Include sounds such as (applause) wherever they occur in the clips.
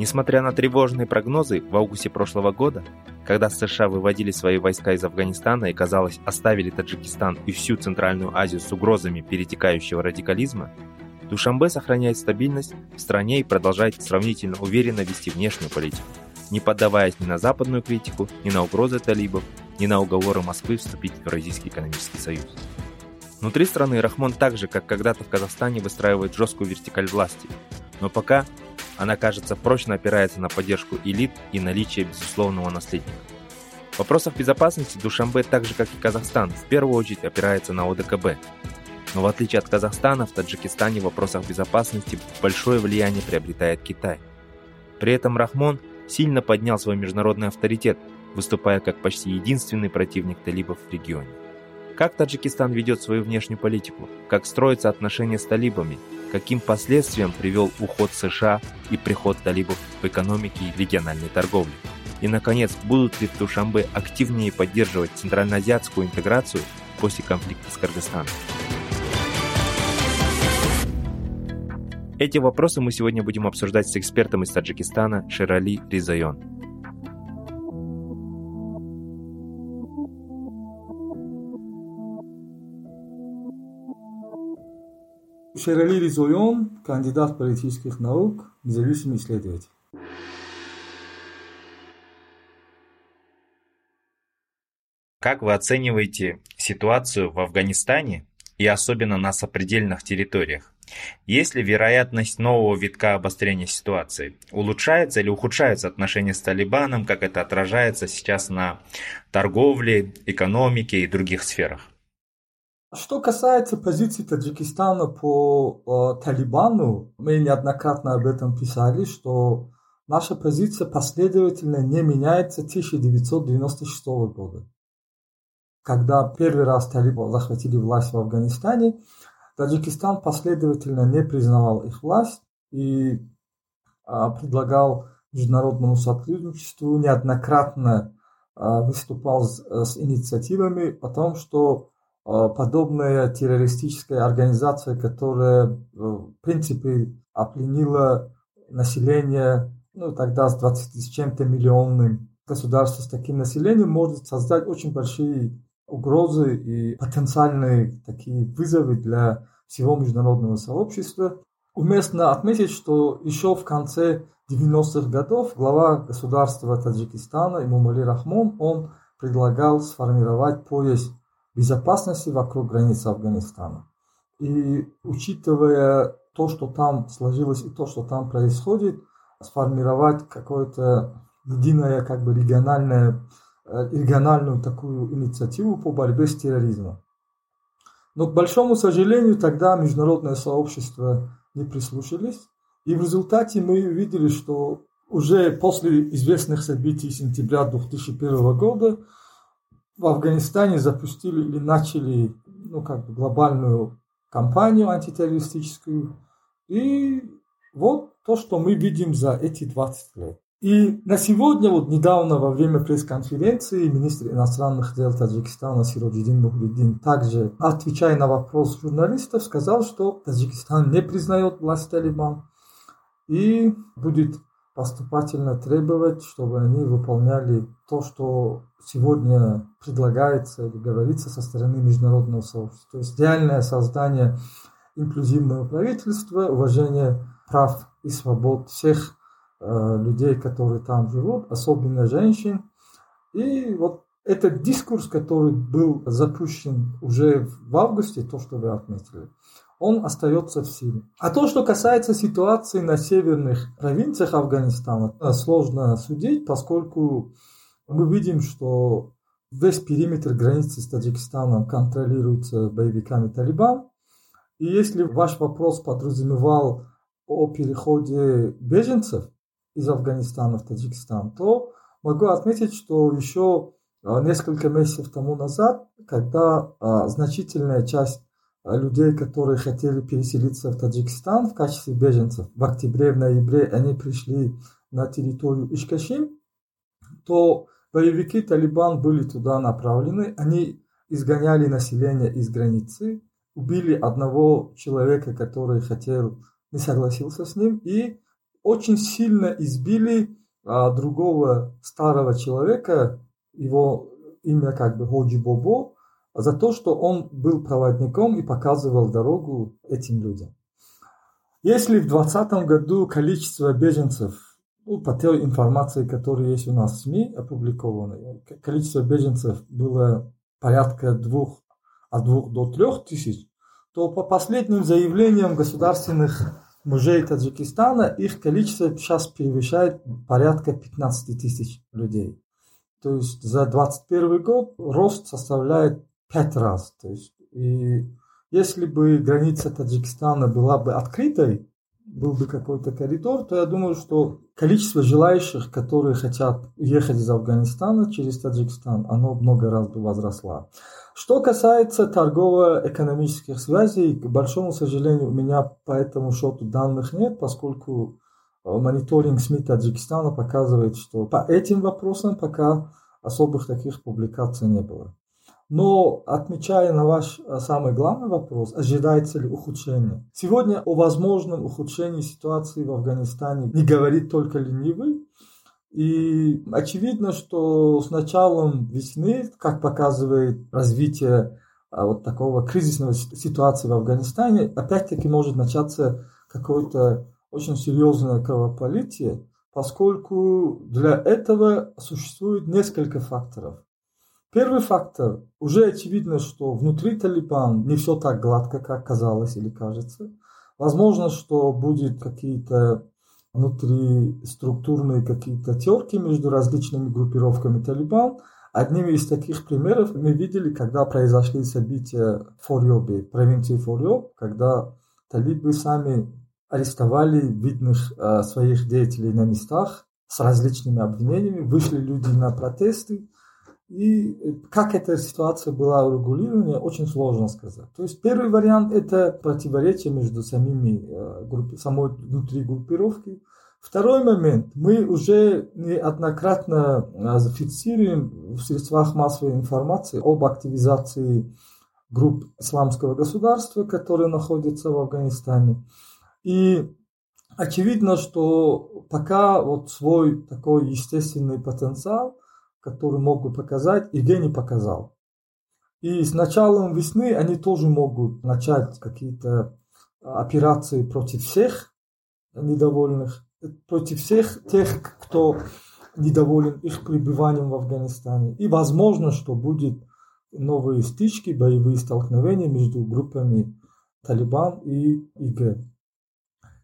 Несмотря на тревожные прогнозы в августе прошлого года, когда США выводили свои войска из Афганистана и, казалось, оставили Таджикистан и всю Центральную Азию с угрозами перетекающего радикализма, Душанбе сохраняет стабильность в стране и продолжает сравнительно уверенно вести внешнюю политику, не поддаваясь ни на западную критику, ни на угрозы талибов, ни на уговоры Москвы вступить в Евразийский экономический союз. Внутри страны Рахмон так же, как когда-то в Казахстане, выстраивает жесткую вертикаль власти, но пока она, кажется, прочно опирается на поддержку элит и наличие безусловного наследника. В вопросах безопасности Душанбе, так же как и Казахстан, в первую очередь опирается на ОДКБ. Но в отличие от Казахстана, в Таджикистане в вопросах безопасности большое влияние приобретает Китай. При этом Рахмон сильно поднял свой международный авторитет, выступая как почти единственный противник талибов в регионе. Как Таджикистан ведет свою внешнюю политику? Как строятся отношения с талибами? Каким последствиям привел уход США и приход талибов в экономике и региональной торговле? И, наконец, будут ли в активнее поддерживать центральноазиатскую интеграцию после конфликта с Кыргызстаном? Эти вопросы мы сегодня будем обсуждать с экспертом из Таджикистана Ширали Ризайон. Шерали Ризойон, кандидат политических наук, независимый исследователь. Как вы оцениваете ситуацию в Афганистане и особенно на сопредельных территориях? Есть ли вероятность нового витка обострения ситуации? Улучшается или ухудшаются отношения с Талибаном, как это отражается сейчас на торговле, экономике и других сферах? Что касается позиции Таджикистана по э, Талибану, мы неоднократно об этом писали, что наша позиция последовательно не меняется 1996 года. Когда первый раз талибы захватили власть в Афганистане, Таджикистан последовательно не признавал их власть и а, предлагал международному сотрудничеству, неоднократно а, выступал с, с инициативами о том, что подобная террористическая организация, которая э, в принципе опленила население, ну тогда с 20 с чем-то миллионным государством с таким населением, может создать очень большие угрозы и потенциальные такие вызовы для всего международного сообщества. Уместно отметить, что еще в конце 90-х годов глава государства Таджикистана Имумали Рахмон, он предлагал сформировать пояс безопасности вокруг границы Афганистана. И учитывая то, что там сложилось и то, что там происходит, сформировать какое-то единое как бы региональное Э, региональную такую инициативу по борьбе с терроризмом. Но, к большому сожалению, тогда международное сообщество не прислушались. И в результате мы увидели, что уже после известных событий сентября 2001 года в Афганистане запустили или начали ну, как бы глобальную кампанию антитеррористическую. И вот то, что мы видим за эти 20 лет. И на сегодня, вот недавно во время пресс-конференции министр иностранных дел Таджикистана Сироджидин Мухлидин также, отвечая на вопрос журналистов, сказал, что Таджикистан не признает власть Талибан и будет поступательно требовать, чтобы они выполняли то, что сегодня предлагается или говорится со стороны международного сообщества. То есть реальное создание инклюзивного правительства, уважение прав и свобод всех Э, людей, которые там живут, особенно женщин. И вот этот дискурс, который был запущен уже в августе, то, что вы отметили, он остается в силе. А то, что касается ситуации на северных провинциях Афганистана, сложно судить, поскольку мы видим, что весь периметр границы с Таджикистаном контролируется боевиками Талибан. И если ваш вопрос подразумевал о переходе беженцев, из Афганистана в Таджикистан, то могу отметить, что еще а, несколько месяцев тому назад, когда а, значительная часть людей, которые хотели переселиться в Таджикистан в качестве беженцев, в октябре, в ноябре они пришли на территорию Ишкашим, то боевики Талибан были туда направлены, они изгоняли население из границы, убили одного человека, который хотел, не согласился с ним, и очень сильно избили а, другого старого человека, его имя как бы Ходжи Бобо, за то, что он был проводником и показывал дорогу этим людям. Если в 2020 году количество беженцев, ну, по той информации, которая есть у нас в СМИ опубликованы, количество беженцев было порядка двух, от двух до трех тысяч, то по последним заявлениям государственных мужей Таджикистана их количество сейчас превышает порядка 15 тысяч людей. То есть за 2021 год рост составляет 5 раз. То есть, и если бы граница Таджикистана была бы открытой, был бы какой-то коридор, то я думаю, что количество желающих, которые хотят уехать из Афганистана через Таджикистан, оно много раз бы возросло. Что касается торгово-экономических связей, к большому сожалению, у меня по этому счету данных нет, поскольку э, мониторинг СМИ Таджикистана показывает, что по этим вопросам пока особых таких публикаций не было. Но отмечая на ваш э, самый главный вопрос, ожидается ли ухудшение? Сегодня о возможном ухудшении ситуации в Афганистане не говорит только ленивый. И очевидно, что с началом весны, как показывает развитие а, вот такого кризисного ситуации в Афганистане, опять-таки может начаться какое-то очень серьезное кровопролитие, поскольку для этого существует несколько факторов. Первый фактор. Уже очевидно, что внутри Талибан не все так гладко, как казалось или кажется. Возможно, что будет какие-то внутри структурные какие-то терки между различными группировками Талибан. Одними из таких примеров мы видели, когда произошли события в Форьобе, провинции Форьоб, когда талибы сами арестовали видных э, своих деятелей на местах с различными обвинениями, вышли люди на протесты, и э, как эта ситуация была урегулирована, очень сложно сказать. То есть первый вариант – это противоречие между самими, э, группи, самой внутри группировки. Второй момент. Мы уже неоднократно э, зафиксируем в средствах массовой информации об активизации групп исламского государства, которые находятся в Афганистане. И очевидно, что пока вот свой такой естественный потенциал который могут показать, ИГ не показал. И с началом весны они тоже могут начать какие-то а, операции против всех недовольных, против всех тех, кто недоволен их пребыванием в Афганистане. И возможно, что будет новые стычки, боевые столкновения между группами Талибан и ИГ.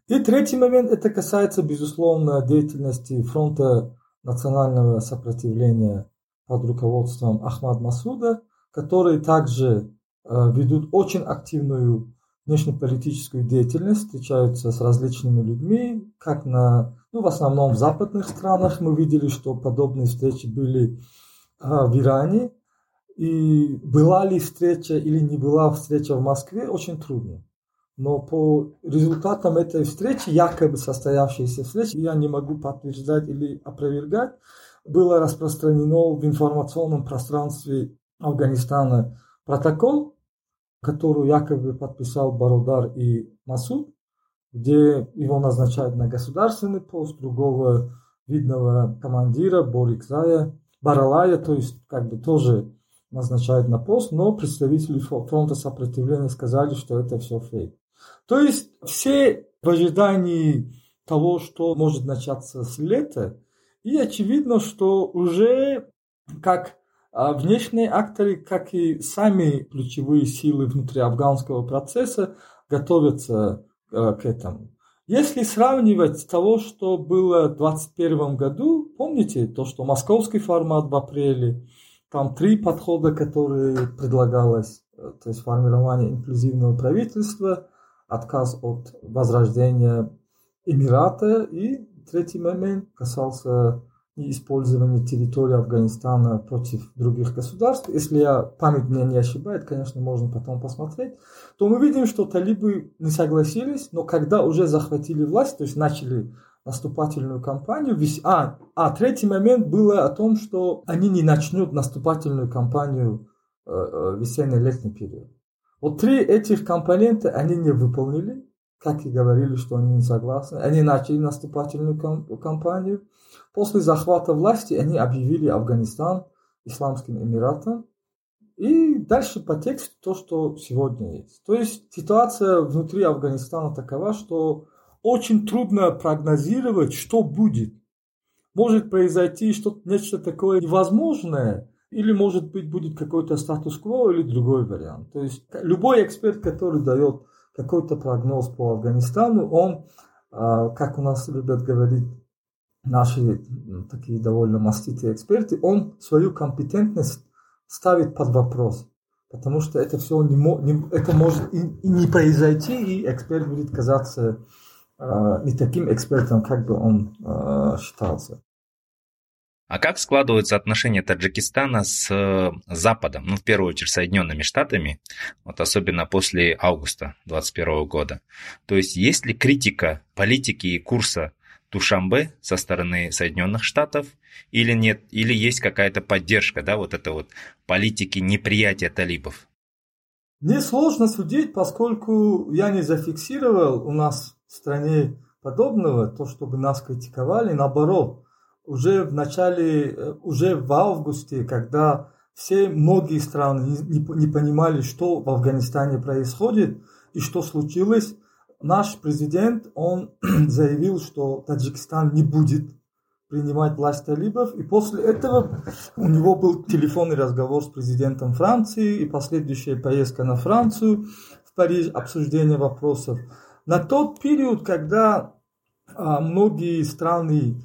И третий момент, это касается, безусловно, деятельности фронта национального сопротивления под руководством Ахмад Масуда, которые также э, ведут очень активную внешнеполитическую деятельность, встречаются с различными людьми, как на, ну, в основном в западных странах мы видели, что подобные встречи были э, в Иране, и была ли встреча или не была встреча в Москве, очень трудно. Но по результатам этой встречи, якобы состоявшейся встречи, я не могу подтверждать или опровергать, было распространено в информационном пространстве Афганистана протокол, который якобы подписал Барудар и Масуд, где его назначают на государственный пост, другого видного командира Борикзая, Баралая, то есть как бы тоже назначают на пост, но представители фронта сопротивления сказали, что это все фейк. То есть все в ожидании того, что может начаться с лета, и очевидно, что уже как а, внешние акторы, как и сами ключевые силы внутри афганского процесса готовятся а, к этому. Если сравнивать с того, что было в 2021 году, помните то, что московский формат в апреле, там три подхода, которые предлагалось, э, то есть формирование инклюзивного правительства – отказ от возрождения Эмирата и третий момент касался использования территории Афганистана против других государств. Если я память меня не ошибает, конечно, можно потом посмотреть, то мы видим, что талибы не согласились, но когда уже захватили власть, то есть начали наступательную кампанию. А, а третий момент было о том, что они не начнут наступательную кампанию э, э, весенне-летний период. Вот три этих компонента они не выполнили, как и говорили, что они не согласны. Они начали наступательную кампанию. После захвата власти они объявили Афганистан Исламским Эмиратом. И дальше по тексту то, что сегодня есть. То есть ситуация внутри Афганистана такова, что очень трудно прогнозировать, что будет. Может произойти что-то, нечто такое невозможное, или, может быть, будет какой-то статус-кво или другой вариант. То есть любой эксперт, который дает какой-то прогноз по Афганистану, он, а, как у нас любят говорить наши такие довольно маститые эксперты, он свою компетентность ставит под вопрос. Потому что это все не, не, это может и, и не произойти, и эксперт будет казаться э, не таким экспертом, как бы он э, считался. А как складываются отношения Таджикистана с э, Западом, ну, в первую очередь, Соединенными Штатами, вот особенно после августа 2021 года? То есть, есть ли критика политики и курса Тушамбе со стороны Соединенных Штатов или нет, или есть какая-то поддержка, да, вот это вот политики неприятия талибов? Мне сложно судить, поскольку я не зафиксировал у нас в стране подобного, то, чтобы нас критиковали, наоборот, уже в начале, э, уже в августе, когда все, многие страны не, не, понимали, что в Афганистане происходит и что случилось, наш президент, он (clears throat) заявил, что Таджикистан не будет принимать власть талибов. И после этого у него был телефонный разговор с президентом Франции и последующая поездка на Францию в Париж, обсуждение вопросов. На тот период, когда а, многие страны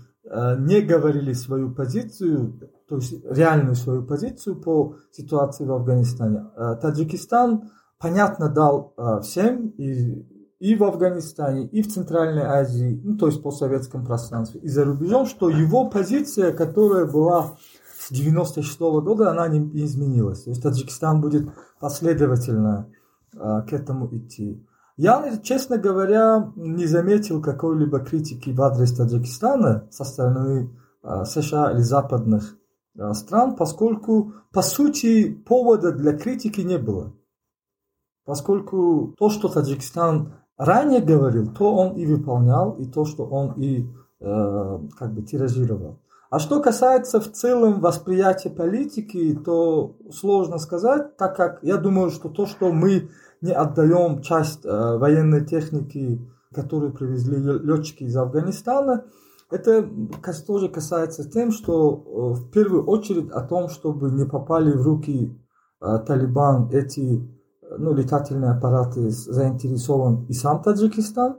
не говорили свою позицию, то есть реальную свою позицию по ситуации в Афганистане, а, Таджикистан, понятно, дал а, всем, и и в Афганистане, и в Центральной Азии, ну, то есть по советском пространстве, и за рубежом, что его позиция, которая была с 96 -го года, она не, изменилась. То есть Таджикистан будет последовательно к этому идти. Я, честно говоря, не заметил какой-либо критики в адрес Таджикистана со стороны а, США или западных а, стран, поскольку, по сути, повода для критики не было. Поскольку то, что Таджикистан ранее говорил, то он и выполнял, и то, что он и э, как бы тиражировал. А что касается в целом восприятия политики, то сложно сказать, так как я думаю, что то, что мы не отдаем часть э, военной техники, которую привезли летчики из Афганистана, это тоже касается тем, что э, в первую очередь о том, чтобы не попали в руки э, Талибан эти ну, летательные аппараты заинтересован и сам Таджикистан.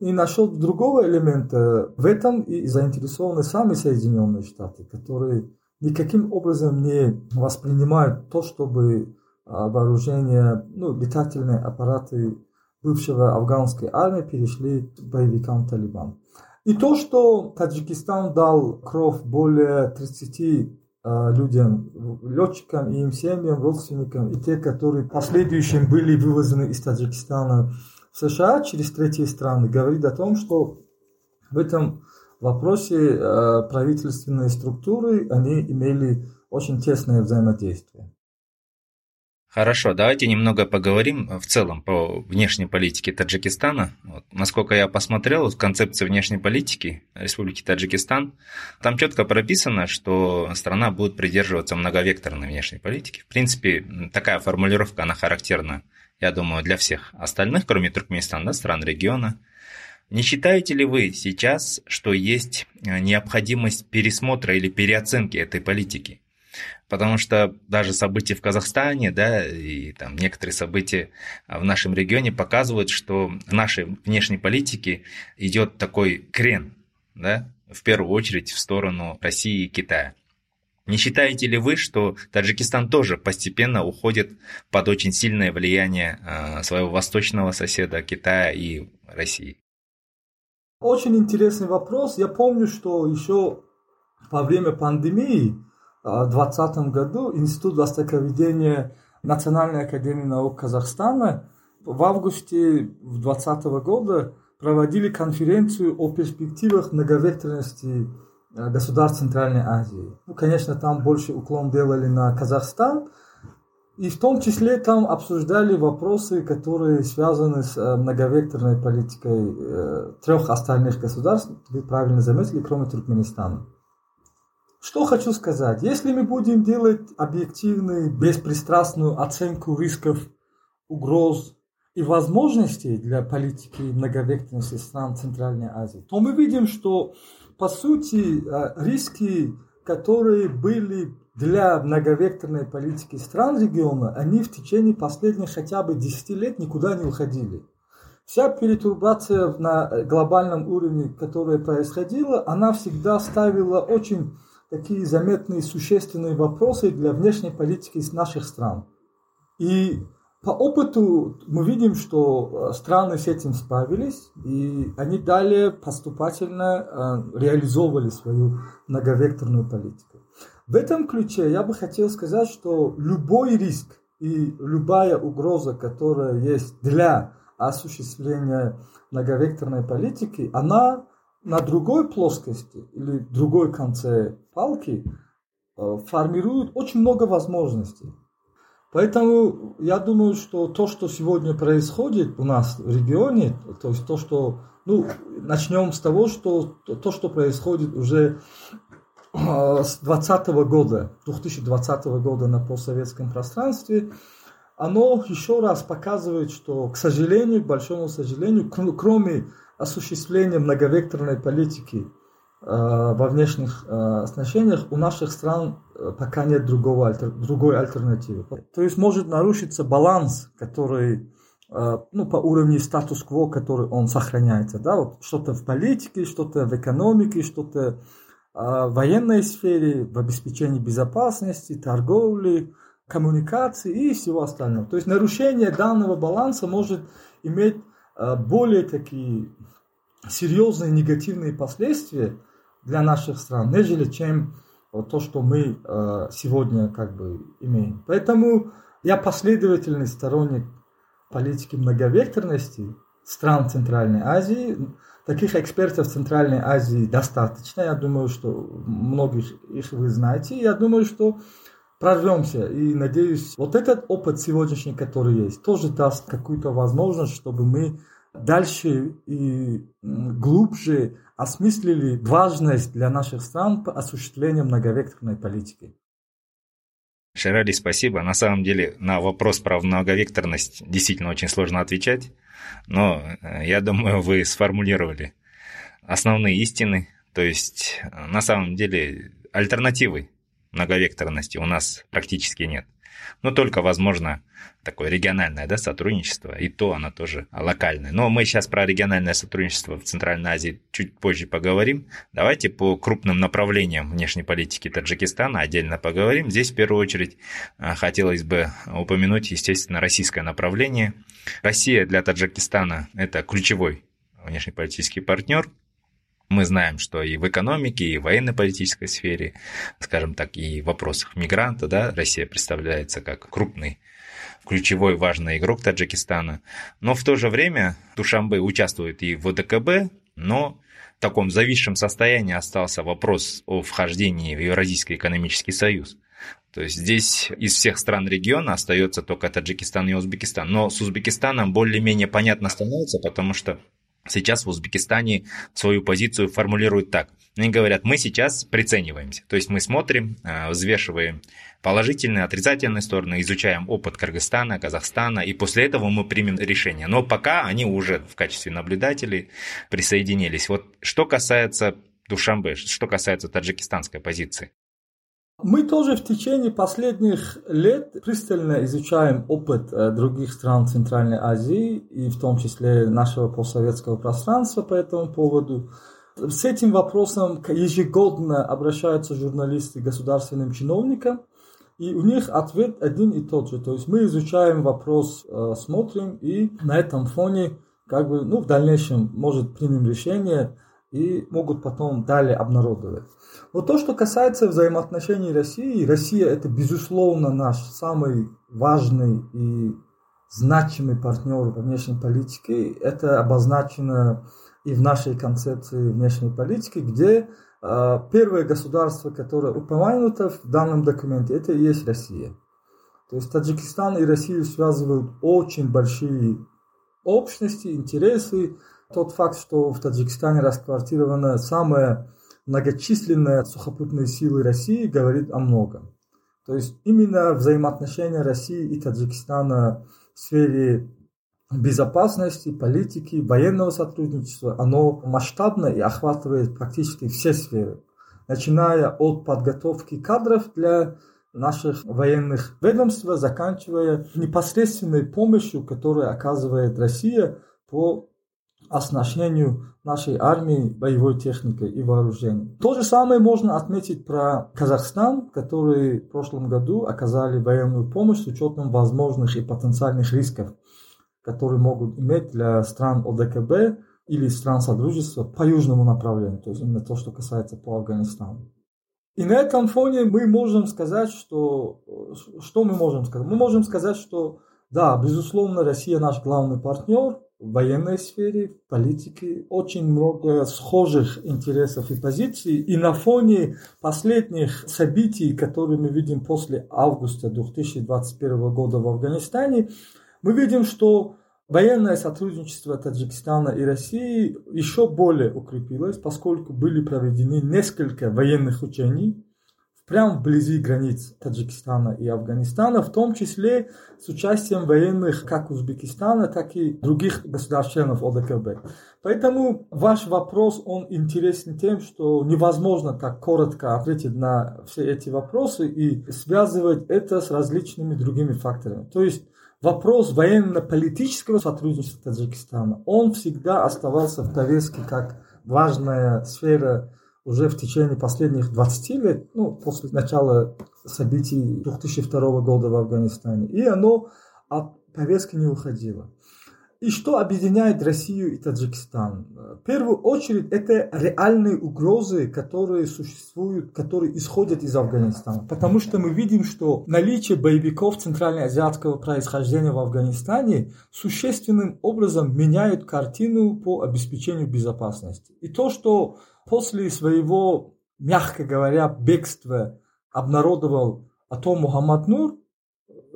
И насчет другого элемента, в этом и заинтересованы сами Соединенные Штаты, которые никаким образом не воспринимают то, чтобы вооружение, ну, летательные аппараты бывшего афганской армии перешли к боевикам Талибан. И то, что Таджикистан дал кровь более 30 а, людям, летчикам и им семьям, родственникам, и те, которые в последующем были вывезены из Таджикистана в США через третьи страны, говорит о том, что в этом вопросе а, правительственные структуры, они имели очень тесное взаимодействие. Хорошо, давайте немного поговорим в целом по внешней политике Таджикистана. Вот, насколько я посмотрел, в концепции внешней политики Республики Таджикистан, там четко прописано, что страна будет придерживаться многовекторной внешней политики. В принципе, такая формулировка, она характерна, я думаю, для всех остальных, кроме Туркменистана, да, стран региона. Не считаете ли вы сейчас, что есть необходимость пересмотра или переоценки этой политики? Потому что даже события в Казахстане, да, и там некоторые события в нашем регионе показывают, что в нашей внешней политике идет такой крен, да, в первую очередь в сторону России и Китая. Не считаете ли вы, что Таджикистан тоже постепенно уходит под очень сильное влияние а, своего восточного соседа Китая и России? Очень интересный вопрос. Я помню, что еще во время пандемии 2020 году Институт востоковедения Национальной академии наук Казахстана в августе 2020 года проводили конференцию о перспективах многовекторности э, государств Центральной Азии. Ну, конечно, там больше уклон делали на Казахстан, и в том числе там обсуждали вопросы, которые связаны с э, многовекторной политикой э, трех остальных государств, вы правильно заметили, кроме Туркменистана. Что хочу сказать. Если мы будем делать объективную, беспристрастную оценку рисков, угроз и возможностей для политики многовекторности стран Центральной Азии, то мы видим, что по сути э, риски, которые были для многовекторной политики стран региона, они в течение последних хотя бы 10 лет никуда не уходили. Вся перетурбация на глобальном уровне, которая происходила, она всегда ставила очень такие заметные существенные вопросы для внешней политики наших стран. И по опыту мы видим, что э, страны с этим справились, и они далее поступательно э, реализовывали свою многовекторную политику. В этом ключе я бы хотел сказать, что любой риск и любая угроза, которая есть для осуществления многовекторной политики, она на другой плоскости или другой конце палки э, формирует очень много возможностей. Поэтому я думаю, что то, что сегодня происходит у нас в регионе, то есть то, что, ну, начнем с того, что то, что происходит уже э, с 2020 года, 2020 года на постсоветском пространстве, оно еще раз показывает, что, к сожалению, к большому сожалению, кроме осуществления многовекторной политики во внешних э, отношениях у наших стран э, пока нет другого, другой альтернативы. То есть может нарушиться баланс, который ну, по уровню статус-кво, который он сохраняется. Да? Вот что-то в политике, что-то в экономике, что-то в военной сфере, в обеспечении безопасности, торговли, коммуникации и всего остального. То есть нарушение данного баланса может иметь более такие серьезные негативные последствия для наших стран, нежели чем то, что мы э, сегодня как бы имеем. Поэтому я последовательный сторонник политики многовекторности стран Центральной Азии. Таких экспертов Центральной Азии достаточно. Я думаю, что многих их вы знаете. Я думаю, что прорвемся. И надеюсь, вот этот опыт сегодняшний, который есть, тоже даст какую-то возможность, чтобы мы дальше и глубже осмыслили важность для наших стран по осуществлению многовекторной политики. Ширали, спасибо. На самом деле на вопрос про многовекторность действительно очень сложно отвечать, но э, я думаю, вы сформулировали основные истины. То есть на самом деле альтернативы многовекторности у нас практически нет. Но только, возможно, такое региональное да, сотрудничество, и то оно тоже локальное. Но мы сейчас про региональное сотрудничество в Центральной Азии чуть позже поговорим. Давайте по крупным направлениям внешней политики Таджикистана отдельно поговорим. Здесь в первую очередь а, хотелось бы упомянуть, естественно, российское направление. Россия для Таджикистана – это ключевой внешнеполитический партнер, мы знаем, что и в экономике, и в военно-политической сфере, скажем так, и в вопросах мигранта, да, Россия представляется как крупный ключевой важный игрок Таджикистана. Но в то же время Душанбе участвует и в ОДКБ, но в таком зависшем состоянии остался вопрос о вхождении в Евразийский экономический союз. То есть здесь из всех стран региона остается только Таджикистан и Узбекистан. Но с Узбекистаном более-менее понятно становится, потому что сейчас в Узбекистане свою позицию формулируют так. Они говорят, мы сейчас прицениваемся. То есть мы смотрим, э, взвешиваем положительные, отрицательные стороны, изучаем опыт Кыргызстана, Казахстана, и после этого мы примем решение. Но пока они уже в качестве наблюдателей присоединились. Вот что касается Душамбе, что касается таджикистанской позиции. Мы тоже в течение последних лет пристально изучаем опыт э, других стран Центральной Азии и в том числе нашего постсоветского пространства по этому поводу. С этим вопросом ежегодно обращаются журналисты к государственным чиновникам, и у них ответ один и тот же. То есть мы изучаем вопрос, э, смотрим, и на этом фоне как бы, ну, в дальнейшем, может, примем решение и могут потом далее обнародовать. Но то, что касается взаимоотношений России, Россия это, безусловно, наш самый важный и значимый партнер во внешней политике. Это обозначено и в нашей концепции внешней политики, где э, первое государство, которое упомянуто в данном документе, это и есть Россия. То есть Таджикистан и Россию связывают очень большие общности, интересы. Тот факт, что в Таджикистане расквартирована самая многочисленная сухопутные силы России, говорит о многом. То есть именно взаимоотношения России и Таджикистана в сфере безопасности, политики, военного сотрудничества, оно масштабно и охватывает практически все сферы, начиная от подготовки кадров для наших военных ведомств, заканчивая непосредственной помощью, которую оказывает Россия по оснащению нашей армии боевой техникой и вооружением. То же самое можно отметить про Казахстан, который в прошлом году оказали военную помощь с учетом возможных и потенциальных рисков, которые могут иметь для стран ОДКБ или стран Содружества по южному направлению, то есть именно то, что касается по Афганистану. И на этом фоне мы можем сказать, что... Что мы можем сказать? Мы можем сказать, что да, безусловно, Россия наш главный партнер в военной сфере, в политике. Очень много схожих интересов и позиций. И на фоне последних событий, которые мы видим после августа 2021 года в Афганистане, мы видим, что Военное сотрудничество Таджикистана и России еще более укрепилось, поскольку были проведены несколько военных учений прямо вблизи границ Таджикистана и Афганистана, в том числе с участием военных как Узбекистана, так и других государств-членов ОДКБ. Поэтому ваш вопрос, он интересен тем, что невозможно так коротко ответить на все эти вопросы и связывать это с различными другими факторами. То есть вопрос военно-политического сотрудничества Таджикистана, он всегда оставался в повестке как важная сфера уже в течение последних 20 лет, ну, после начала событий 2002 года в Афганистане. И оно от повестки не уходило. И что объединяет Россию и Таджикистан? В первую очередь, это реальные угрозы, которые существуют, которые исходят из Афганистана. Потому что мы видим, что наличие боевиков центральноазиатского происхождения в Афганистане существенным образом меняет картину по обеспечению безопасности. И то, что после своего, мягко говоря, бегства обнародовал Атом Мухаммад Нур,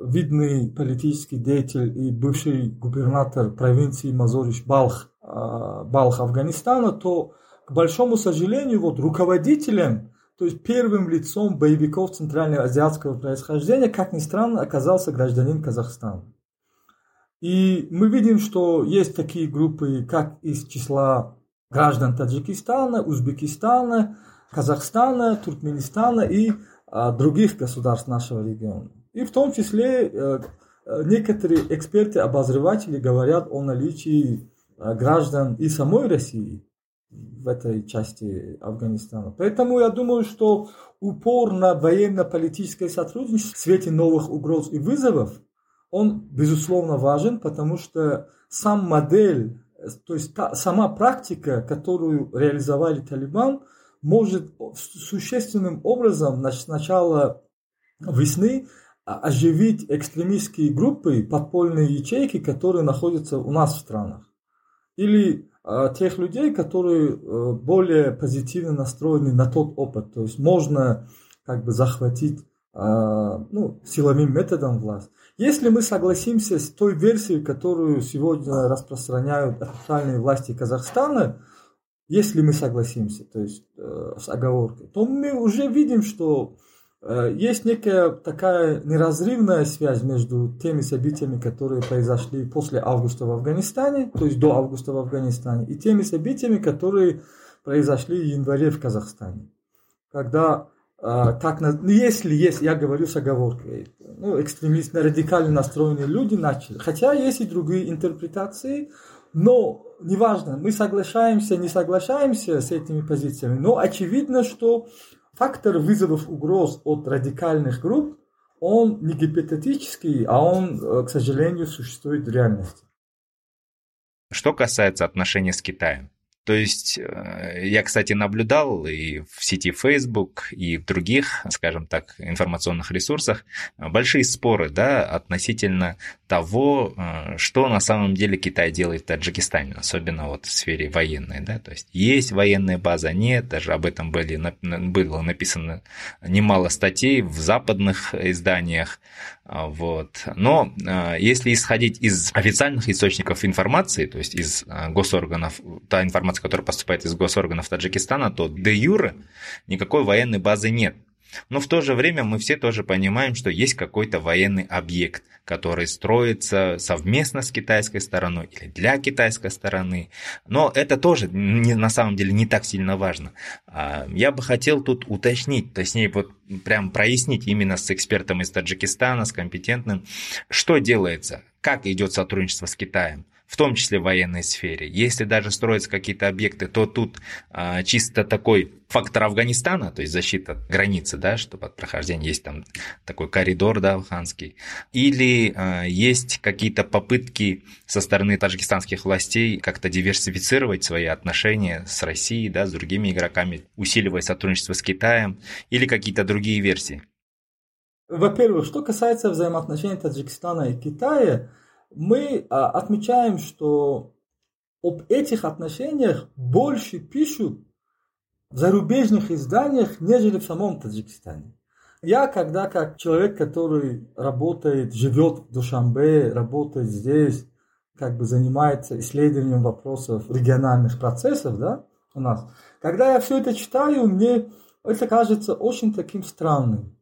видный политический деятель и бывший губернатор провинции Мазориш Балх, а, Балх Афганистана, то, к большому сожалению, вот руководителем, то есть первым лицом боевиков центральноазиатского происхождения, как ни странно, оказался гражданин Казахстана. И мы видим, что есть такие группы, как из числа граждан Таджикистана, Узбекистана, Казахстана, Туркменистана и а, других государств нашего региона. И в том числе э, э, некоторые эксперты, обозреватели говорят о наличии э, граждан и самой России в этой части Афганистана. Поэтому я думаю, что упор на военно-политическое сотрудничество в свете новых угроз и вызовов, он безусловно важен, потому что сам модель, то есть та, сама практика, которую реализовали Талибан, может существенным образом с начала весны оживить экстремистские группы, подпольные ячейки, которые находятся у нас в странах. Или э, тех людей, которые э, более позитивно настроены на тот опыт. То есть можно как бы захватить э, ну, силовым методом власть. Если мы согласимся с той версией, которую сегодня распространяют официальные власти Казахстана, если мы согласимся, то есть э, с оговоркой, то мы уже видим, что есть некая такая неразрывная связь между теми событиями, которые произошли после августа в Афганистане, то есть до августа в Афганистане, и теми событиями, которые произошли в январе в Казахстане. Когда так, э, ну, если есть, я говорю с оговоркой, ну, экстремистно, радикально настроенные люди начали. Хотя есть и другие интерпретации, но неважно, мы соглашаемся, не соглашаемся с этими позициями, но очевидно, что фактор вызовов угроз от радикальных групп, он не гипотетический, а он, э, к сожалению, существует в реальности. Что касается отношений с Китаем, то есть э, я, кстати, наблюдал и в сети Facebook, и в других, скажем так, информационных ресурсах большие споры да, относительно того, э, что на самом деле Китай делает в Таджикистане, особенно вот в сфере военной. Да? То есть есть военная база, нет, даже об этом были, было написано немало статей в западных изданиях. А, вот. Но а, если исходить из официальных источников информации, то есть из а, госорганов, та информация, которая поступает из госорганов Таджикистана, то де юре никакой военной базы нет. Но в то же время мы все тоже понимаем, что есть какой-то военный объект, который строится совместно с китайской стороной или для китайской стороны. Но это тоже не, на самом деле не так сильно важно. А, я бы хотел тут уточнить, точнее вот прям прояснить именно с экспертом из Таджикистана, с компетентным, что делается, как идет сотрудничество с Китаем в том числе в военной сфере. Если даже строятся какие-то объекты, то тут а, чисто такой фактор Афганистана, то есть защита границы, да, что под прохождение есть там такой коридор, да, афганский, или а, есть какие-то попытки со стороны таджикистанских властей как-то диверсифицировать свои отношения с Россией, да, с другими игроками, усиливая сотрудничество с Китаем, или какие-то другие версии. Во-первых, что касается взаимоотношений Таджикистана и Китая, мы а, отмечаем, что об этих отношениях больше пишут в зарубежных изданиях, нежели в самом Таджикистане. Я, когда как человек, который работает, живет в Душамбе, работает здесь, как бы занимается исследованием вопросов региональных процессов, да, у нас, когда я все это читаю, мне это кажется очень таким странным.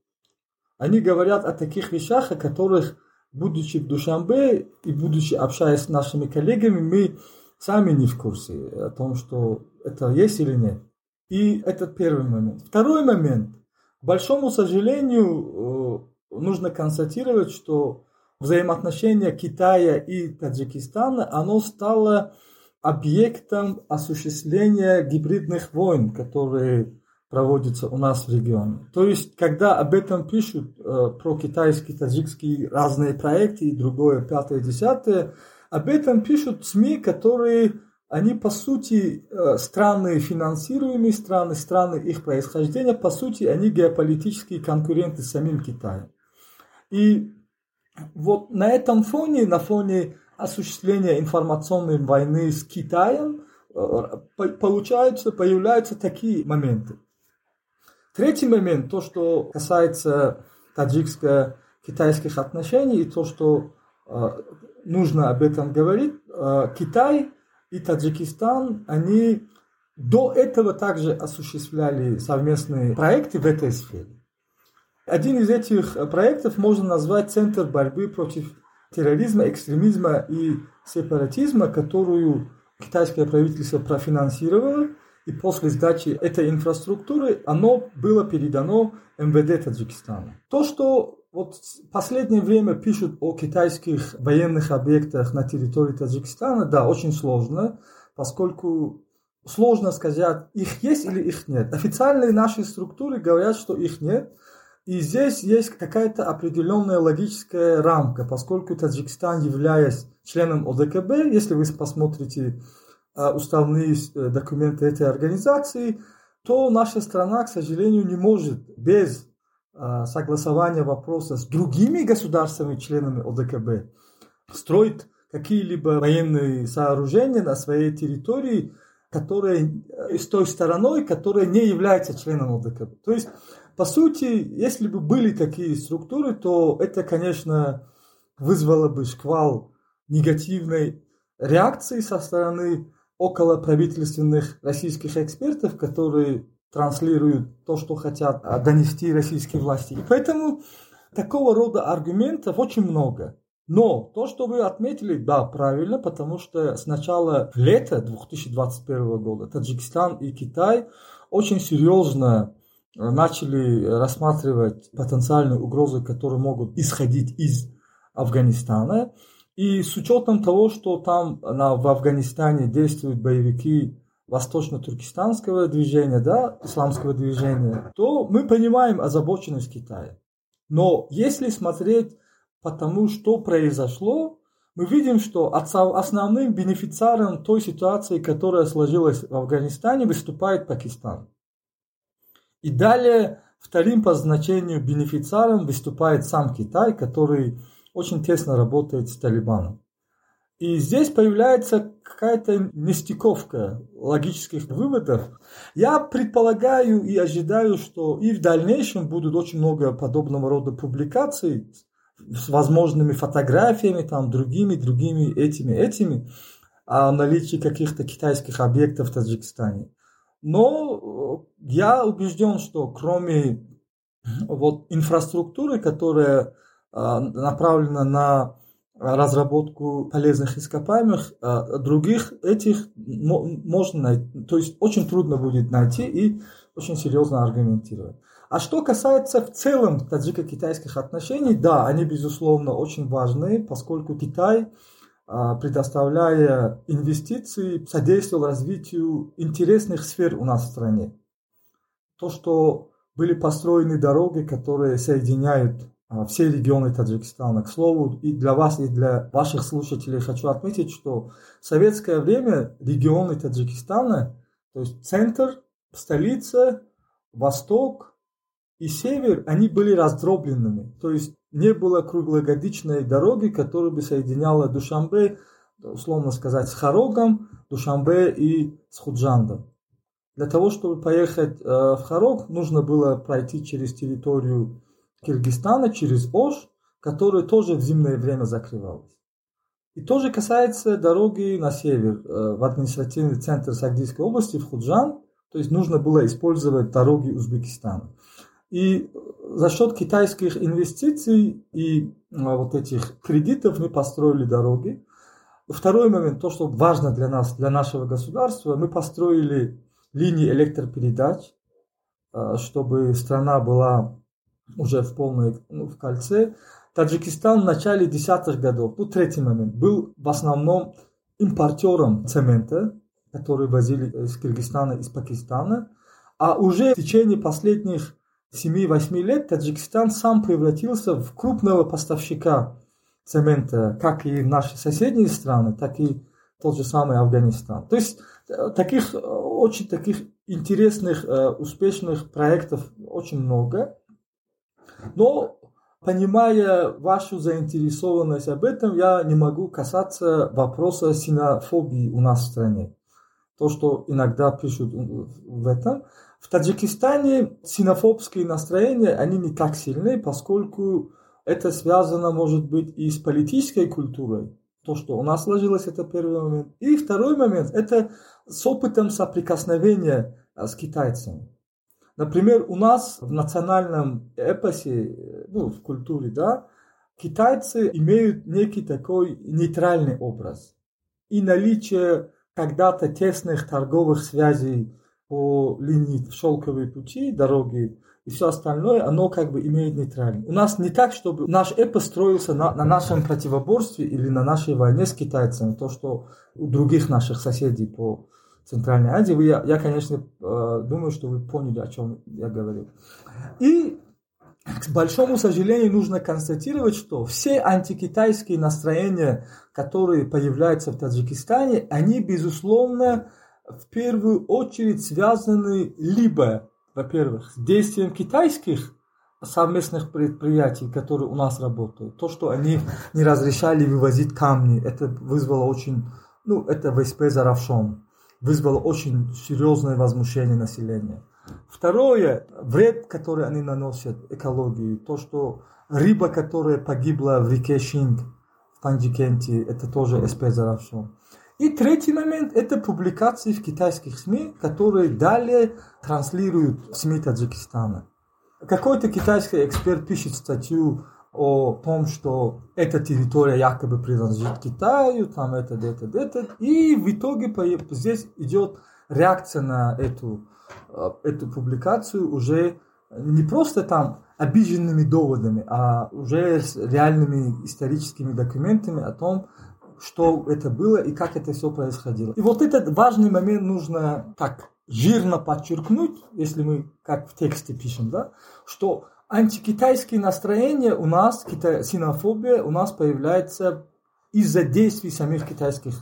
Они говорят о таких вещах, о которых будучи в Душанбе и будучи общаясь с нашими коллегами, мы сами не в курсе о том, что это есть или нет. И это первый момент. Второй момент. К большому сожалению, э, нужно констатировать, что взаимоотношения Китая и Таджикистана, оно стало объектом осуществления гибридных войн, которые проводится у нас в регионе. То есть, когда об этом пишут э, про китайские, таджикские разные проекты и другое, пятое, десятое, об этом пишут СМИ, которые, они по сути э, страны финансируемые страны, страны их происхождения, по сути, они геополитические конкуренты с самим Китаем. И вот на этом фоне, на фоне осуществления информационной войны с Китаем, э, получаются, появляются такие моменты. Третий момент, то, что касается таджикско-китайских отношений и то, что э, нужно об этом говорить, э, Китай и Таджикистан, они до этого также осуществляли совместные проекты в этой сфере. Один из этих проектов можно назвать Центр борьбы против терроризма, экстремизма и сепаратизма, которую китайское правительство профинансировало – и после сдачи этой инфраструктуры оно было передано МВД Таджикистана. То, что вот в последнее время пишут о китайских военных объектах на территории Таджикистана, да, очень сложно, поскольку сложно сказать, их есть или их нет. Официальные наши структуры говорят, что их нет. И здесь есть какая-то определенная логическая рамка, поскольку Таджикистан, являясь членом ОДКБ, если вы посмотрите уставные э, документы этой организации, то наша страна, к сожалению, не может без а, согласования вопроса с другими государствами, членами ОДКБ, строить какие-либо военные сооружения на своей территории, которые э, с той стороной, которая не является членом ОДКБ. То есть, по сути, если бы были такие структуры, то это, конечно, вызвало бы шквал негативной реакции со стороны около правительственных российских экспертов, которые транслируют то, что хотят а, донести российские власти. И поэтому такого рода аргументов очень много. Но то, что вы отметили, да, правильно, потому что с начала лета 2021 года Таджикистан и Китай очень серьезно начали рассматривать потенциальные угрозы, которые могут исходить из Афганистана. И с учетом того, что там на, в Афганистане действуют боевики восточно-туркестанского движения, да, исламского движения, то мы понимаем озабоченность Китая. Но если смотреть по тому, что произошло, мы видим, что основным бенефициаром той ситуации, которая сложилась в Афганистане, выступает Пакистан. И далее вторым по значению бенефициаром выступает сам Китай, который очень тесно работает с Талибаном. И здесь появляется какая-то нестыковка логических выводов. Я предполагаю и ожидаю, что и в дальнейшем будут очень много подобного рода публикаций с возможными фотографиями, там, другими, другими, этими, этими, о наличии каких-то китайских объектов в Таджикистане. Но э, я убежден, что кроме вот инфраструктуры, которая направлена на разработку полезных ископаемых, а, других этих можно найти, то есть очень трудно будет найти и очень серьезно аргументировать. А что касается в целом таджико-китайских отношений, да, они безусловно очень важны, поскольку Китай, а, предоставляя инвестиции, содействовал развитию интересных сфер у нас в стране. То, что были построены дороги, которые соединяют все регионы Таджикистана. К слову, и для вас, и для ваших слушателей хочу отметить, что в советское время регионы Таджикистана, то есть центр, столица, восток и север, они были раздробленными. То есть не было круглогодичной дороги, которая бы соединяла Душамбе, условно сказать, с Харогом, Душамбе и с Худжандом. Для того, чтобы поехать э, в Харог, нужно было пройти через территорию Киргизстана через Ош, который тоже в зимнее время закрывалась. И тоже касается дороги на север, э, в административный центр Сагдийской области, в Худжан, то есть нужно было использовать дороги Узбекистана. И за счет китайских инвестиций и э, вот этих кредитов мы построили дороги. Второй момент, то, что важно для нас, для нашего государства, мы построили линии электропередач, э, чтобы страна была уже в полной, ну, в кольце. Таджикистан в начале десятых годов, ну, третий момент, был в основном импортером цемента, который возили из Кыргызстана, из Пакистана. А уже в течение последних 7-8 лет Таджикистан сам превратился в крупного поставщика цемента, как и наши соседние страны, так и тот же самый Афганистан. То есть э, таких, э, очень таких интересных, э, успешных проектов очень много. Но, понимая вашу заинтересованность об этом, я не могу касаться вопроса синофобии у нас в стране. То, что иногда пишут в этом. В Таджикистане синофобские настроения, они не так сильны, поскольку это связано, может быть, и с политической культурой. То, что у нас сложилось, это первый момент. И второй момент, это с опытом соприкосновения с китайцами. Например, у нас в национальном эпосе, ну, в культуре, да, китайцы имеют некий такой нейтральный образ. И наличие когда-то тесных торговых связей по линии шелковой пути, дороги и все остальное, оно как бы имеет нейтральный. У нас не так, чтобы наш эпос строился на, на нашем противоборстве или на нашей войне с китайцами, то, что у других наших соседей по Центральной Азии. Вы, я, я, конечно, э, думаю, что вы поняли, о чем я говорю. И к большому сожалению, нужно констатировать, что все антикитайские настроения, которые появляются в Таджикистане, они, безусловно, в первую очередь связаны либо, во-первых, с действием китайских совместных предприятий, которые у нас работают. То, что они не разрешали вывозить камни, это вызвало очень, ну, это ВСП Заравшон вызвало очень серьезное возмущение населения. Второе, вред, который они наносят экологии, то, что рыба, которая погибла в реке Шинг, в Панджикенте, это тоже СП Заравшон. И третий момент – это публикации в китайских СМИ, которые далее транслируют СМИ Таджикистана. Какой-то китайский эксперт пишет статью о том, что эта территория якобы принадлежит Китаю, там это, это, это. И в итоге здесь идет реакция на эту, эту публикацию уже не просто там обиженными доводами, а уже с реальными историческими документами о том, что это было и как это все происходило. И вот этот важный момент нужно так жирно подчеркнуть, если мы как в тексте пишем, да, что антикитайские настроения у нас, синофобия у нас появляется из-за действий самих китайских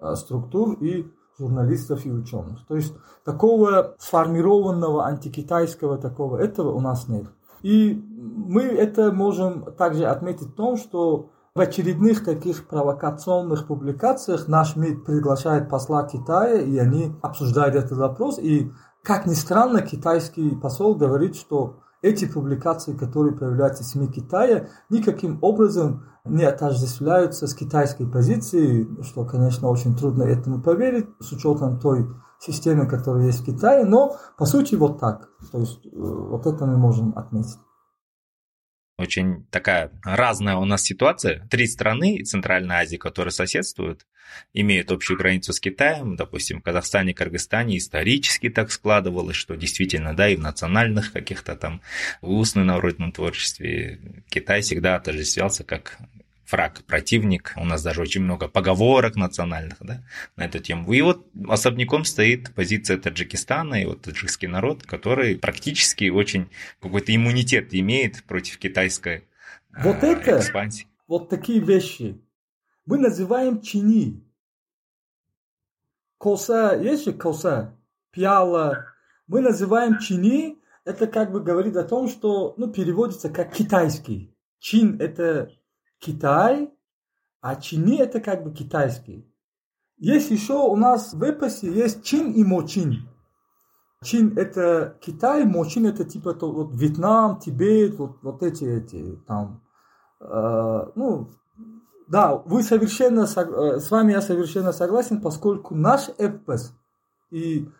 э, структур и журналистов и ученых. То есть такого сформированного антикитайского такого, этого у нас нет. И мы это можем также отметить в том, что в очередных таких провокационных публикациях наш МИД приглашает посла Китая, и они обсуждают этот вопрос. И, как ни странно, китайский посол говорит, что эти публикации, которые появляются в СМИ Китая, никаким образом не отождествляются с китайской позицией, что, конечно, очень трудно этому поверить, с учетом той системы, которая есть в Китае, но по сути вот так. То есть э, вот это мы можем отметить. Очень такая разная у нас ситуация. Три страны Центральной Азии, которые соседствуют, имеют общую границу с Китаем. Допустим, в Казахстане, Кыргызстане исторически так складывалось, что действительно, да, и в национальных каких-то там в устном народном творчестве Китай всегда отождествлялся как враг, противник. У нас даже очень много поговорок национальных да, на эту тему. И вот особняком стоит позиция Таджикистана и вот таджикский народ, который практически очень какой-то иммунитет имеет против китайской вот э, это, экспансии. Вот такие вещи мы называем чини. Коса, есть же коса, пьяла. Мы называем чини, это как бы говорит о том, что ну, переводится как китайский. Чин – это Китай, а чини это как бы китайский. Есть еще у нас в эпосе есть чин и мочин. Чин это Китай, мочин это типа то, вот Вьетнам, Тибет, вот, вот эти, эти там, э, ну, да, вы совершенно, э, с вами я совершенно согласен, поскольку наш эпос и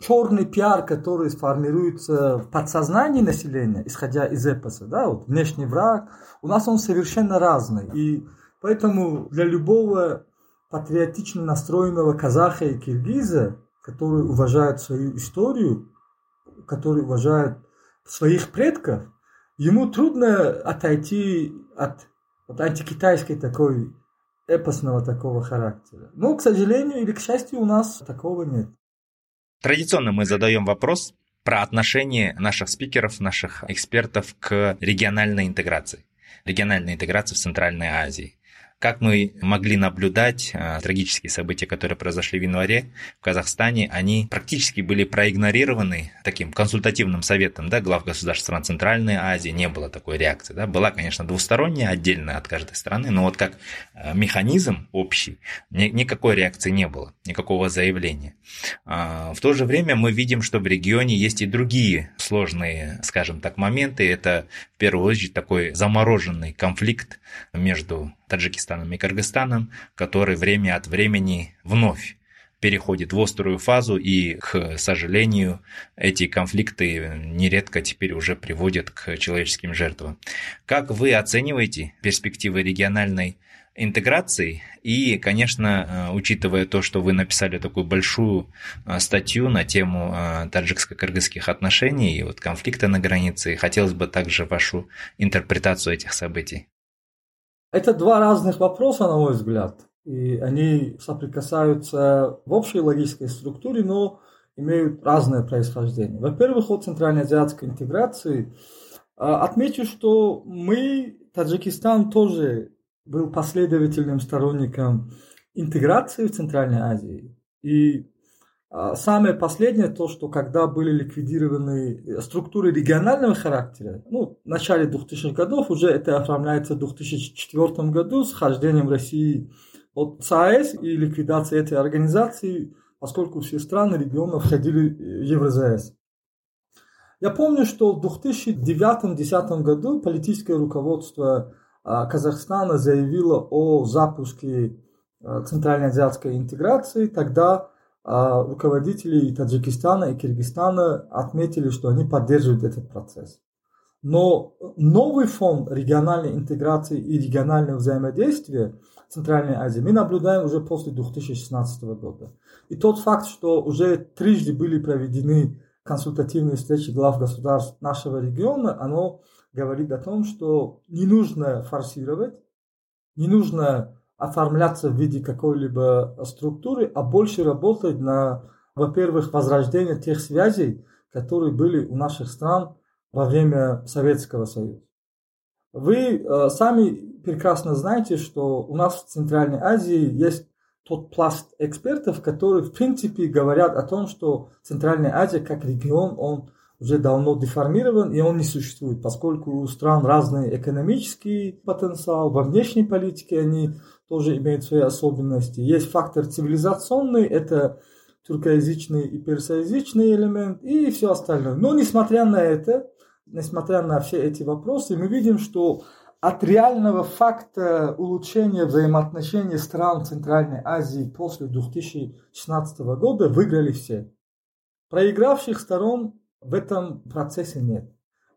черный пиар, который сформируется в подсознании населения, исходя из эпоса, да, вот внешний враг, у нас он совершенно разный. И поэтому для любого патриотично настроенного казаха и киргиза, который уважает свою историю, который уважает своих предков, ему трудно отойти от, от антикитайской такой эпосного такого характера. Но, к сожалению или к счастью, у нас такого нет. Традиционно мы задаем вопрос про отношение наших спикеров, наших экспертов к региональной интеграции. Региональной интеграции в Центральной Азии. Как мы могли наблюдать, э, трагические события, которые произошли в январе в Казахстане, они практически были проигнорированы таким консультативным советом да, глав государств стран Центральной Азии. Не было такой реакции. Да. Была, конечно, двусторонняя, отдельная от каждой страны, но вот как э, механизм общий, ни, никакой реакции не было, никакого заявления. А, в то же время мы видим, что в регионе есть и другие сложные, скажем так, моменты. Это в первую очередь такой замороженный конфликт между Таджикистаном и Кыргызстаном, который время от времени вновь переходит в острую фазу, и, к сожалению, эти конфликты нередко теперь уже приводят к человеческим жертвам. Как вы оцениваете перспективы региональной интеграции и, конечно, учитывая то, что вы написали такую большую а, статью на тему а, таджикско-кыргызских отношений и вот конфликта на границе, хотелось бы также вашу интерпретацию этих событий. Это два разных вопроса, на мой взгляд. И они соприкасаются в общей логической структуре, но имеют разное происхождение. Во-первых, от центральноазиатской интеграции а, отмечу, что мы, Таджикистан, тоже был последовательным сторонником интеграции в Центральной Азии. И самое последнее то, что когда были ликвидированы э, структуры регионального характера, ну, в начале 2000-х годов уже это оформляется в 2004 году с хождением России от ЦАЭС и ликвидацией этой организации, поскольку все страны региона входили в Евразес. Я помню, что в 2009-2010 году политическое руководство а, Казахстана заявило о запуске а, центральноазиатской интеграции. Тогда а руководители Таджикистана и Киргизстана отметили, что они поддерживают этот процесс. Но новый фонд региональной интеграции и регионального взаимодействия в Центральной Азии мы наблюдаем уже после 2016 года. И тот факт, что уже трижды были проведены консультативные встречи глав государств нашего региона, оно говорит о том, что не нужно форсировать, не нужно оформляться в виде какой-либо структуры, а больше работать на, во-первых, возрождение тех связей, которые были у наших стран во время Советского Союза. Вы э, сами прекрасно знаете, что у нас в Центральной Азии есть тот пласт экспертов, которые в принципе говорят о том, что Центральная Азия как регион, он уже давно деформирован и он не существует, поскольку у стран разный экономический потенциал, во внешней политике они тоже имеют свои особенности. Есть фактор цивилизационный, это туркоязычный и персоязычный элемент и все остальное. Но несмотря на это, несмотря на все эти вопросы, мы видим, что от реального факта улучшения взаимоотношений стран Центральной Азии после 2016 года выиграли все. Проигравших сторон в этом процессе нет.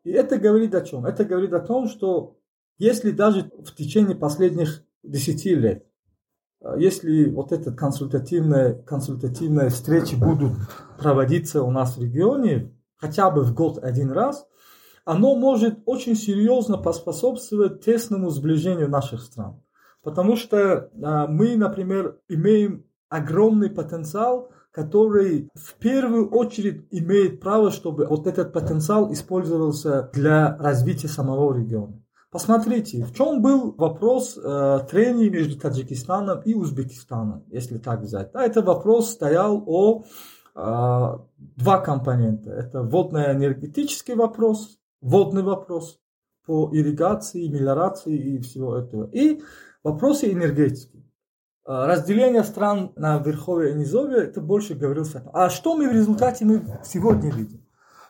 И это говорит о чем? Это говорит о том, что если даже в течение последних 10 лет, если вот эта консультативная, консультативная встречи будут проводиться у нас в регионе хотя бы в год один раз, оно может очень серьезно поспособствовать тесному сближению наших стран. Потому что а, мы, например, имеем огромный потенциал который в первую очередь имеет право, чтобы вот этот потенциал использовался для развития самого региона. Посмотрите, в чем был вопрос э, трений между Таджикистаном и Узбекистаном, если так взять. Да, это вопрос стоял о э, два компонента. Это водно-энергетический вопрос, водный вопрос по ирригации, мелиорации и всего этого. И вопросы энергетики. А, разделение стран на верховье и низовье, это больше говорилось о А что мы в результате мы сегодня видим?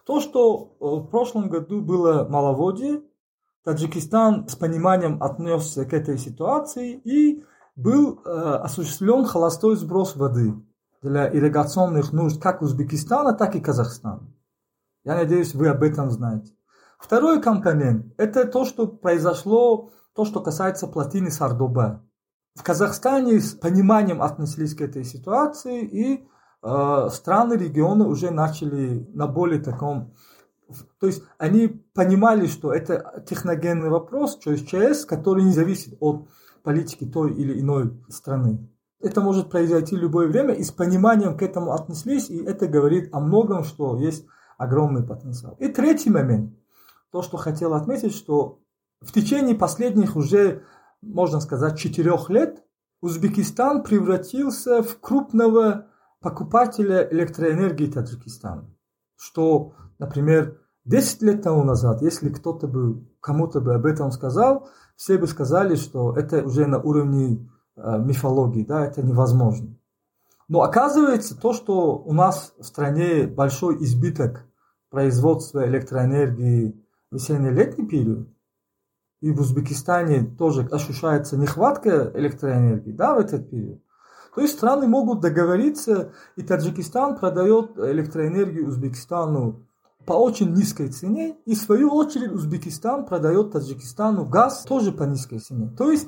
То, что э, в прошлом году было маловодье, Таджикистан с пониманием отнесся к этой ситуации и был э, осуществлен холостой сброс воды для ирригационных нужд как Узбекистана, так и Казахстана. Я надеюсь, вы об этом знаете. Второй компонент – это то, что произошло, то, что касается плотины Сардоба в Казахстане с пониманием относились к этой ситуации, и э, страны региона уже начали на более таком... То есть они понимали, что это техногенный вопрос, то есть ЧС, который не зависит от политики той или иной страны. Это может произойти в любое время, и с пониманием к этому отнеслись, и это говорит о многом, что есть огромный потенциал. И третий момент, то, что хотел отметить, что в течение последних уже можно сказать, четырех лет Узбекистан превратился в крупного покупателя электроэнергии Таджикистана. Что, например, 10 лет тому назад, если кто-то бы кому-то бы об этом сказал, все бы сказали, что это уже на уровне э, мифологии, да, это невозможно. Но оказывается, то, что у нас в стране большой избыток производства электроэнергии в весенне-летний период, и в Узбекистане тоже ощущается нехватка электроэнергии да, в этот период, то есть страны могут договориться, и Таджикистан продает электроэнергию Узбекистану по очень низкой цене, и в свою очередь Узбекистан продает Таджикистану газ тоже по низкой цене. То есть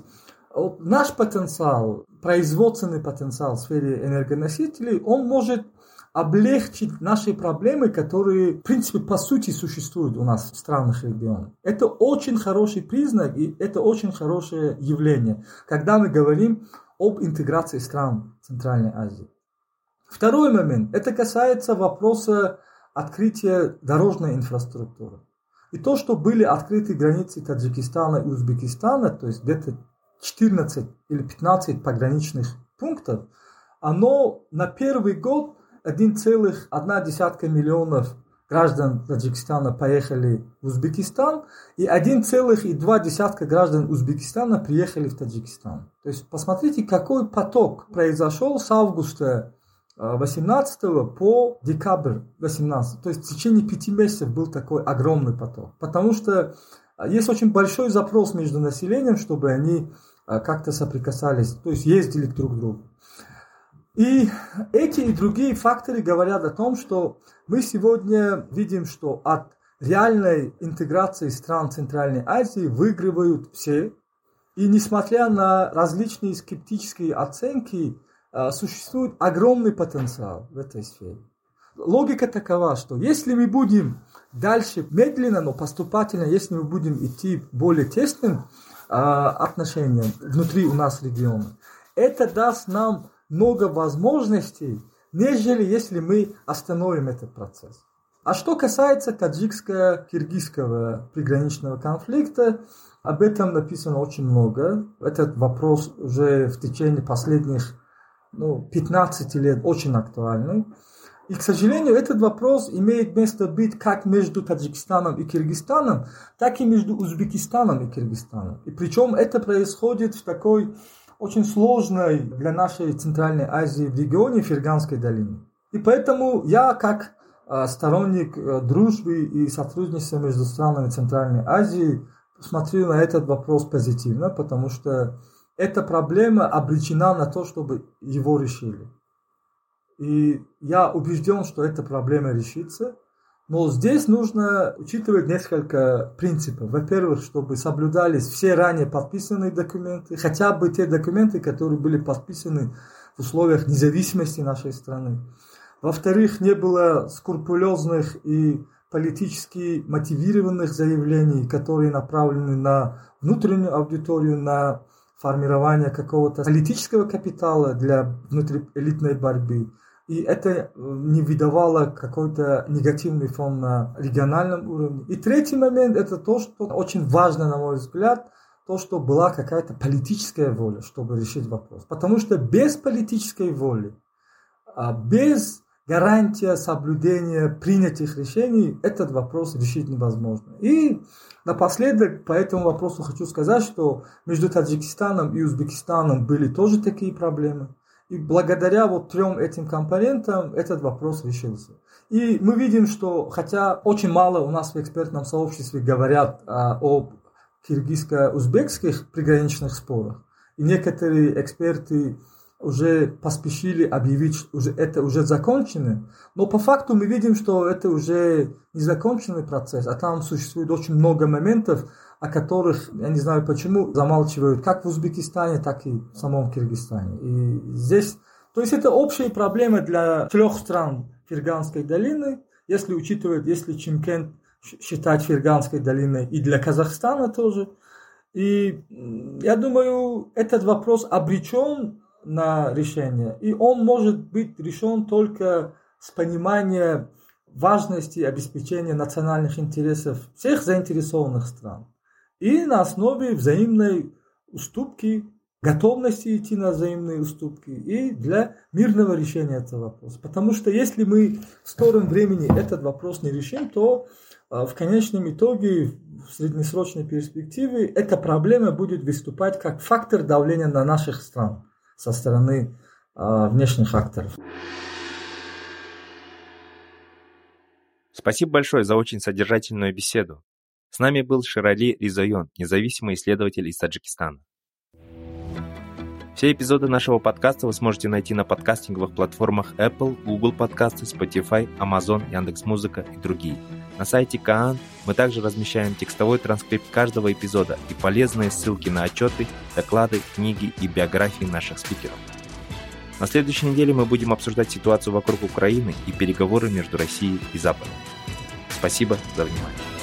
наш потенциал, производственный потенциал в сфере энергоносителей, он может облегчить наши проблемы, которые, в принципе, по сути существуют у нас в странах регионах. Это очень хороший признак и это очень хорошее явление, когда мы говорим об интеграции стран Центральной Азии. Второй момент, это касается вопроса открытия дорожной инфраструктуры. И то, что были открыты границы Таджикистана и Узбекистана, то есть где-то 14 или 15 пограничных пунктов, оно на первый год 1,1 миллионов граждан Таджикистана поехали в Узбекистан, и 1,2 граждан Узбекистана приехали в Таджикистан. То есть посмотрите, какой поток произошел с августа 18 э, по декабрь 18. То есть в течение пяти месяцев был такой огромный поток. Потому что э, есть очень большой запрос между населением, чтобы они э, как-то соприкасались, то есть ездили друг к другу. И эти и другие факторы говорят о том, что мы сегодня видим, что от реальной интеграции стран Центральной Азии выигрывают все. И несмотря на различные скептические оценки, а, существует огромный потенциал в этой сфере. Логика такова, что если мы будем дальше медленно, но поступательно, если мы будем идти более тесным а, отношениям внутри у нас региона, это даст нам много возможностей, нежели если мы остановим этот процесс. А что касается таджикско-киргизского приграничного конфликта, об этом написано очень много. Этот вопрос уже в течение последних ну, 15 лет очень актуальный. И, к сожалению, этот вопрос имеет место быть как между Таджикистаном и Киргизстаном, так и между Узбекистаном и Киргизстаном. И причем это происходит в такой очень сложной для нашей Центральной Азии в регионе Ферганской долины. И поэтому я, как а, сторонник э, дружбы и сотрудничества между странами Центральной Азии, смотрю на этот вопрос позитивно, потому что эта проблема обречена на то, чтобы его решили. И я убежден, что эта проблема решится. Но здесь нужно учитывать несколько принципов. Во-первых, чтобы соблюдались все ранее подписанные документы, хотя бы те документы, которые были подписаны в условиях независимости нашей страны. Во-вторых, не было скрупулезных и политически мотивированных заявлений, которые направлены на внутреннюю аудиторию, на формирование какого-то политического капитала для внутриэлитной борьбы. И это э, не выдавало какой-то негативный фон на региональном уровне. И третий момент это то, что очень важно, на мой взгляд, то, что была какая-то политическая воля, чтобы решить вопрос. Потому что без политической воли, а без гарантия соблюдения принятых решений, этот вопрос решить невозможно. И напоследок по этому вопросу хочу сказать, что между Таджикистаном и Узбекистаном были тоже такие проблемы. И благодаря вот трем этим компонентам этот вопрос решился. И мы видим, что хотя очень мало у нас в экспертном сообществе говорят а, о киргизско-узбекских приграничных спорах, и некоторые эксперты уже поспешили объявить, что уже, это уже закончено, но по факту мы видим, что это уже не законченный процесс, а там существует очень много моментов, о которых, я не знаю почему, замалчивают как в Узбекистане, так и в самом Киргизстане. И здесь, то есть это общая проблема для трех стран Ферганской долины, если учитывать, если Чимкент считать Ферганской долиной и для Казахстана тоже. И я думаю, этот вопрос обречен на решение, и он может быть решен только с пониманием важности обеспечения национальных интересов всех заинтересованных стран. И на основе взаимной уступки, готовности идти на взаимные уступки и для мирного решения этого вопроса. Потому что если мы в скором времени этот вопрос не решим, то а, в конечном итоге, в среднесрочной перспективе, эта проблема будет выступать как фактор давления на наших стран со стороны а, внешних факторов. Спасибо большое за очень содержательную беседу. С нами был Ширали Ризайон, независимый исследователь из Таджикистана. Все эпизоды нашего подкаста вы сможете найти на подкастинговых платформах Apple, Google Подкасты, Spotify, Amazon, Яндекс.Музыка и другие. На сайте Каан мы также размещаем текстовой транскрипт каждого эпизода и полезные ссылки на отчеты, доклады, книги и биографии наших спикеров. На следующей неделе мы будем обсуждать ситуацию вокруг Украины и переговоры между Россией и Западом. Спасибо за внимание.